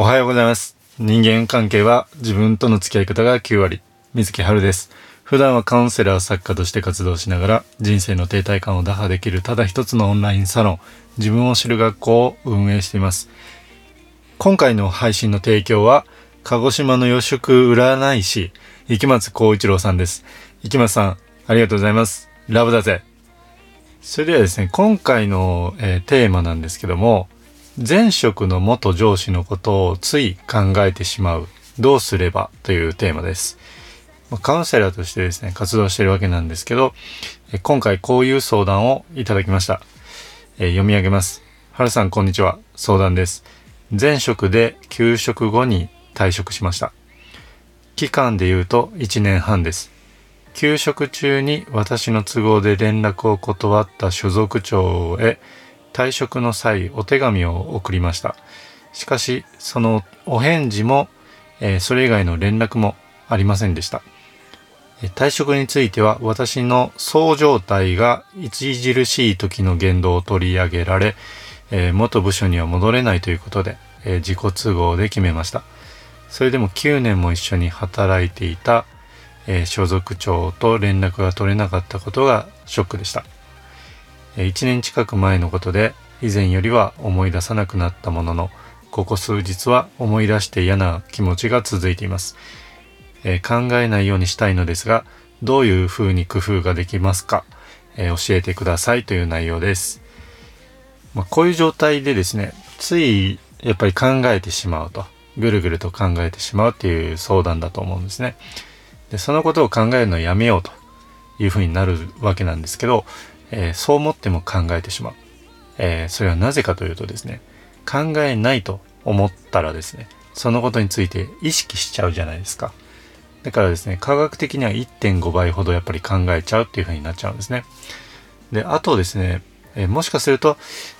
おはようございます。人間関係は自分との付き合い方が9割。水木春です。普段はカウンセラー作家として活動しながら人生の停滞感を打破できるただ一つのオンラインサロン、自分を知る学校を運営しています。今回の配信の提供は鹿児島の予祝占い師、池松光一郎さんです。池松さん、ありがとうございます。ラブだぜ。それではですね、今回の、えーテーマなんですけども、前職の元上司のことをつい考えてしまう。どうすれば？というテーマです。カウンセラーとしてですね、活動しているわけなんですけど、今回こういう相談をいただきました。え読み上げます。はるさんこんにちは。相談です。前職で休職後に退職しました。期間で言うと1年半です。休職中に私の都合で連絡を断った所属長へ退職の際お手紙を送りました。しかしそのお返事も、えーそれ以外の連絡もありませんでした。退職については私のそう状態が著しい時の言動を取り上げられ、えー元部署には戻れないということで、えー自己都合で決めました。それでも9年も一緒に働いていた、えー所属長と連絡が取れなかったことがショックでした。1年近く前のことで以前よりは思い出さなくなったものの、ここ数日は思い出して嫌な気持ちが続いています。えー考えないようにしたいのですが、どういう風に工夫ができますか、えー教えてくださいという内容です。まあ、こういう状態でですね、ついやっぱり考えてしまうと、ぐるぐると考えてしまうっていう相談だと思うんですね。で、そのことを考えるのをやめようというふうになるわけなんですけど、えーそう思っても考えてしまう。えーそれはなぜかというとですね、考えないと思ったらですね、そのことについて意識しちゃうじゃないですか。だからですね、科学的には1.5倍ほどやっぱり考えちゃうっていうふうになっちゃうんですね。で、あとですね、えーもしかすると、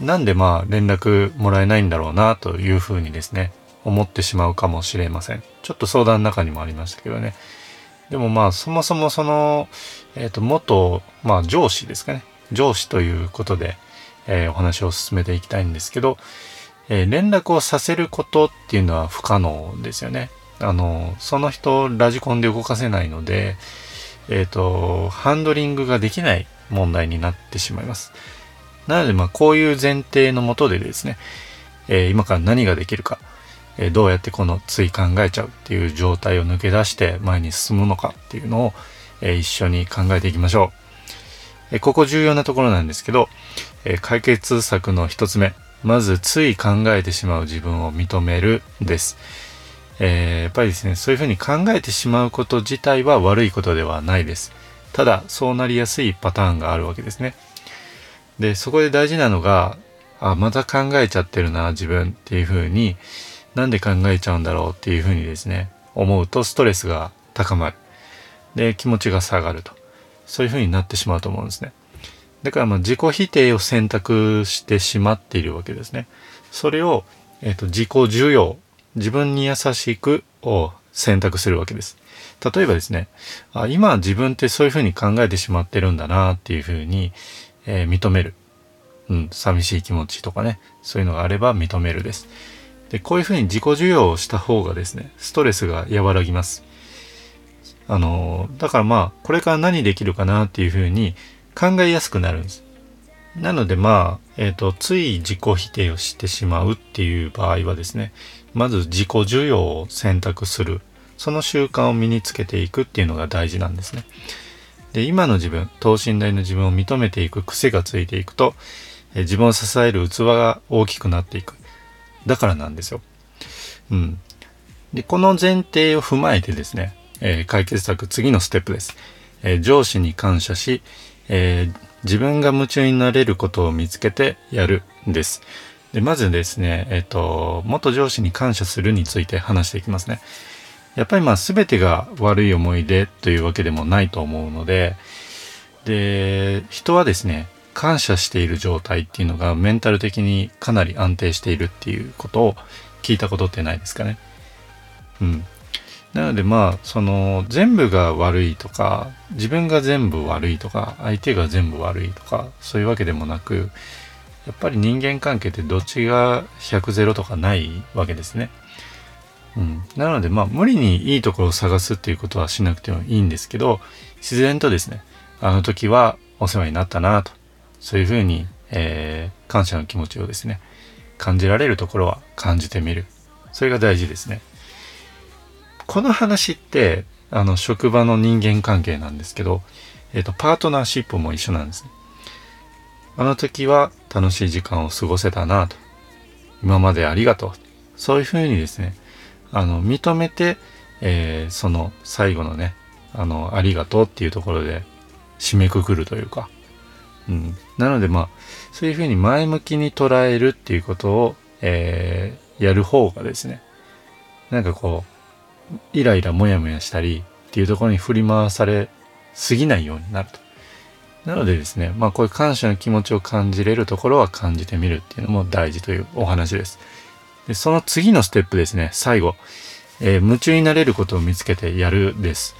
なんでまあ連絡もらえないんだろうなというふうにですね、思ってしまうかもしれません。ちょっと相談の中にもありましたけどね。でもまあそもそもその、えっ、と、元、まあ上司ですかね。上司ということで、えーお話を進めていきたいんですけど、えー連絡をさせることっていうのは不可能ですよね。あの、その人ラジコンで動かせないので、えっ、と、ハンドリングができない問題になってしまいます。なので、まあ、こういう前提のもとでですね、えー今から何ができるか、えーどうやってこのつい考えちゃうっていう状態を抜け出して前に進むのかっていうのを、えー一緒に考えていきましょう。えここ重要なところなんですけど、え解決策の一つ目。まず、つい考えてしまう自分を認めるです。えーやっぱりですね、そういうふうに考えてしまうこと自体は悪いことではないです。ただ、そうなりやすいパターンがあるわけですね。で、そこで大事なのが、あ、また考えちゃってるな、自分っていうふうに、なんで考えちゃうんだろうっていうふうにですね、思うとストレスが高まる。で、気持ちが下がると。そういうふうになってしまうと思うんですね。だからまあ自己否定を選択してしまっているわけですね。それを、えっ、と、自己需要、自分に優しくを選択するわけです。例えばですね、あ今自分ってそういうふうに考えてしまってるんだなっていうふうに、えー認める。うん、寂しい気持ちとかね、そういうのがあれば認めるです。で、こういうふうに自己需要をした方がですね、ストレスが和らぎます。あのだからまあ、これから何できるかなっていうふうに考えやすくなるんです。なのでまあ、えっ、と、つい自己否定をしてしまうっていう場合はですね、まず自己需要を選択する。その習慣を身につけていくっていうのが大事なんですね。で、今の自分、等身大の自分を認めていく癖がついていくと、え自分を支える器が大きくなっていく。だからなんですよ。うん。で、この前提を踏まえてですね、えー解決策、次のステップです。えー上司に感謝し、えー自分が夢中になれることを見つけてやるんです。で、まずですね、えっ、と、元上司に感謝するについて話していきますね。やっぱりまあ全てが悪い思い出というわけでもないと思うので、で、人はですね、感謝している状態っていうのがメンタル的にかなり安定しているっていうことを聞いたことってないですかね。うん。なのでまあ、その全部が悪いとか、自分が全部悪いとか、相手が全部悪いとか、そういうわけでもなく、やっぱり人間関係ってどっちが100ゼロとかないわけですね。うん、なのでまあ無理にいいところを探すっていうことはしなくてもいいんですけど自然とですねあの時はお世話になったなとそういうふうに、えー、感謝の気持ちをですね感じられるところは感じてみる。それが大事ですね。この話ってあの職場の人間関係なんですけど、えっ、ー、とパートナーシップも一緒なんですね。あの時は楽しい時間を過ごせたなと。今までありがとう。そういうふうにですねあの認めて、えー、その最後のねあのありがとうっていうところで締めくくるというか、うん、なのでまあそういうふうに前向きに捉えるっていうことを、えー、やる方がですねなんかこうイライラモヤモヤしたりっていうところに振り回されすぎないようになると。なのでですね、まあこういう感謝の気持ちを感じれるところは感じてみるっていうのも大事というお話です。でその次のステップですね、最後、えー、夢中になれることを見つけてやるです。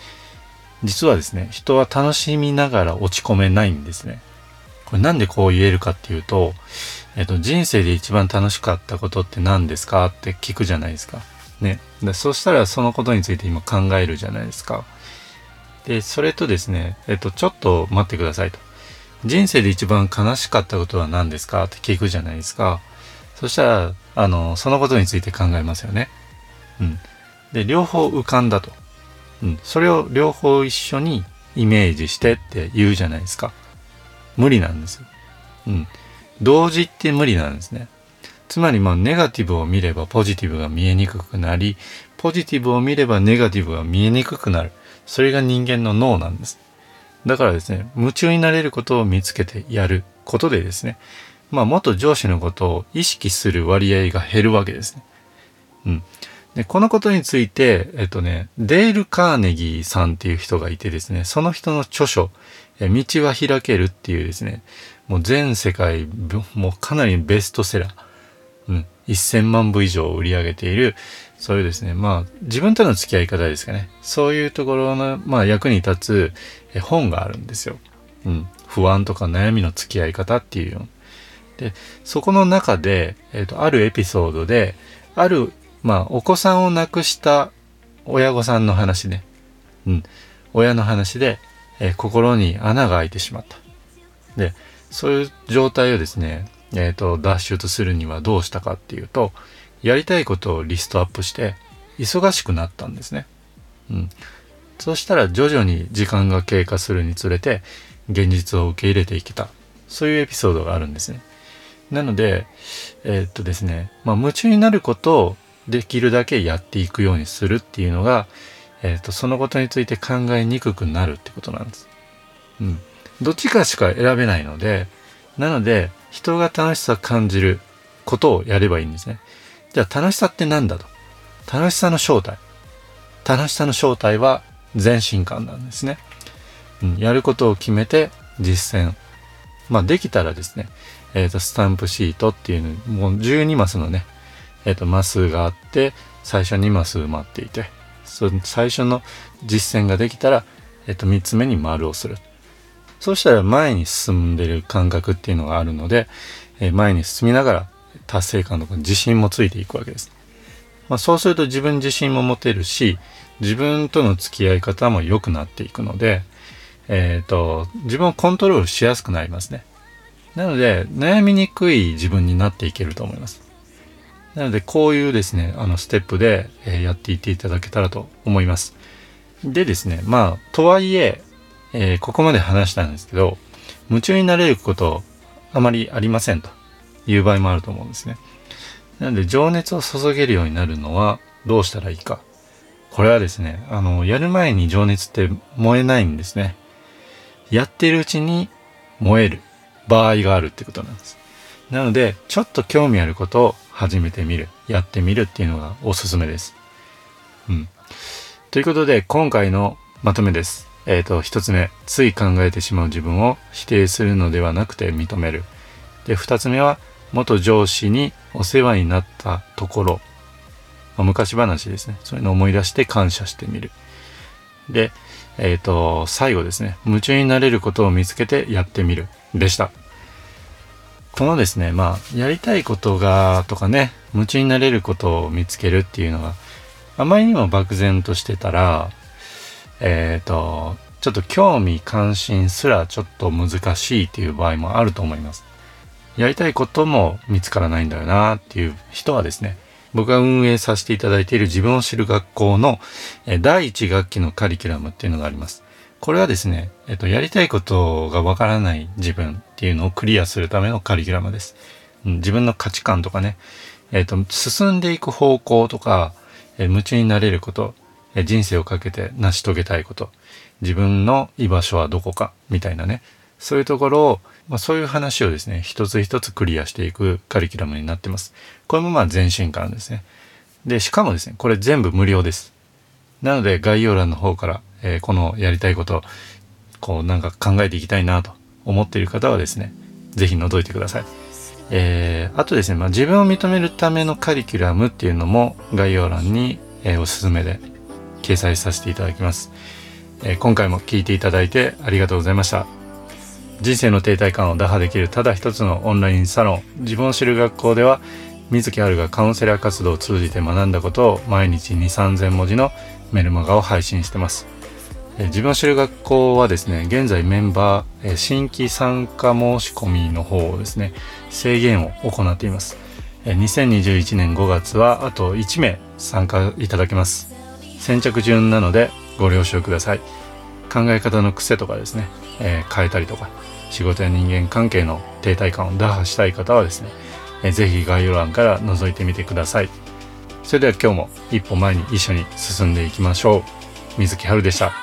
実はですね、人は楽しみながら落ち込めないんですね。これなんでこう言えるかっていうと、えっ、ー、と、人生で一番楽しかったことって何ですかって聞くじゃないですか。ね。でそしたらそのことについて今考えるじゃないですか。で、それとですね、えっ、と、ちょっと待ってくださいと。人生で一番悲しかったことは何ですかって聞くじゃないですか。そしたら、あの、そのことについて考えますよね。うん。で、両方浮かんだと。うん。それを両方一緒にイメージしてって言うじゃないですか。無理なんですうん。同時って無理なんですね。つまりまあネガティブを見ればポジティブが見えにくくなり、ポジティブを見ればネガティブが見えにくくなる。それが人間の脳なんです。だからですね、夢中になれることを見つけてやることでですね、まあ、元上司のことを意識する割合が減るわけですね。うん。で、このことについて、えっとね、デール・カーネギーさんっていう人がいてですね、その人の著書、道は開けるっていうですね、もう全世界、もうかなりベストセラー、うん、1000万部以上売り上げている、そういうですね、まあ、自分との付き合い方ですかね。そういうところの、まあ、役に立つ本があるんですよ。うん。不安とか悩みの付き合い方っていう。で、そこの中で、えっ、ー、と、あるエピソードで、ある、まあ、お子さんを亡くした親御さんの話ね。うん。親の話で、えー、心に穴が開いてしまった。で、そういう状態をですね、えっ、ー、と、脱出するにはどうしたかっていうと、やりたいことをリストアップして、忙しくなったんですね。うん。そしたら徐々に時間が経過するにつれて、現実を受け入れていけた。そういうエピソードがあるんですね。なので、えー、っとですね、まあ、夢中になることをできるだけやっていくようにするっていうのが、えー、っと、そのことについて考えにくくなるってことなんです。うん。どっちかしか選べないので、なので、人が楽しさを感じることをやればいいんですね。じゃあ楽しさって何だと。楽しさの正体。楽しさの正体は全身感なんですね。うん、やることを決めて実践。まあできたらですね、えっ、ー、と、スタンプシートっていうの、もう12マスのね、えっ、ー、と、マスがあって、最初2マス埋まっていて、その最初の実践ができたら、えっ、ー、と、3つ目に丸をする。そうしたら前に進んでる感覚っていうのがあるので、え前に進みながら達成感とか自信もついていくわけです。まあ、そうすると自分自信も持てるし、自分との付き合い方も良くなっていくので、えっ、ー、と、自分をコントロールしやすくなりますね。なので、悩みにくい自分になっていけると思います。なので、こういうですね、あの、ステップで、え、やっていっていただけたらと思います。でですね、まあ、とはいえ、えー、ここまで話したんですけど、夢中になれることあまりありませんという場合もあると思うんですね。なので、情熱を注げるようになるのはどうしたらいいか。これはですね、あの、やる前に情熱って燃えないんですね。やってるうちに燃える。場合があるってことなんです。なので、ちょっと興味あることを始めてみる、やってみるっていうのがおすすめです。うん。ということで、今回のまとめです。えっ、ー、と、一つ目、つい考えてしまう自分を否定するのではなくて認める。で、二つ目は、元上司にお世話になったところ、まあ、昔話ですね。そういうのを思い出して感謝してみる。で、えっ、ー、と、最後ですね。夢中になれることを見つけてやってみる。でした。このですね、まあ、やりたいことが、とかね、夢中になれることを見つけるっていうのが、あまりにも漠然としてたら、えっ、ー、と、ちょっと興味関心すらちょっと難しいっていう場合もあると思います。やりたいことも見つからないんだよなっていう人はですね、僕が運営させていただいている自分を知る学校の第一学期のカリキュラムっていうのがあります。これはですね、えっと、やりたいことがわからない自分っていうのをクリアするためのカリキュラムです。自分の価値観とかね、えっと、進んでいく方向とか、夢中になれること、人生をかけて成し遂げたいこと、自分の居場所はどこか、みたいなね、そういうところを、まあ、そういう話をですね、一つ一つクリアしていくカリキュラムになってます。これもまあ全身からですね。で、しかもですね、これ全部無料です。なので概要欄の方から、えー、このやりたいこと、こうなんか考えていきたいなと思っている方はですね、是非覗いてください。えー、あとですね、まあ、自分を認めるためのカリキュラムっていうのも概要欄に、えー、おすすめで掲載させていただきます、えー、今回も聞いていただいてありがとうございました。人生の停滞感を打破できるただ一つのオンラインサロン自分を知る学校では水木春がカウンセラー活動を通じて学んだことを毎日2 3 0 0 0文字のメルマガを配信してます。自分を知る学校はですね現在メンバー新規参加申し込みの方をですね制限を行っています。2021年5月はあと1名参加いただけます。先着順なのでご了承ください考え方の癖とかですね、えー、変えたりとか仕事や人間関係の停滞感を打破したい方はですね、えー、ぜひ概要欄から覗いてみてください。それでは今日も一歩前に一緒に進んでいきましょう。水木春でした。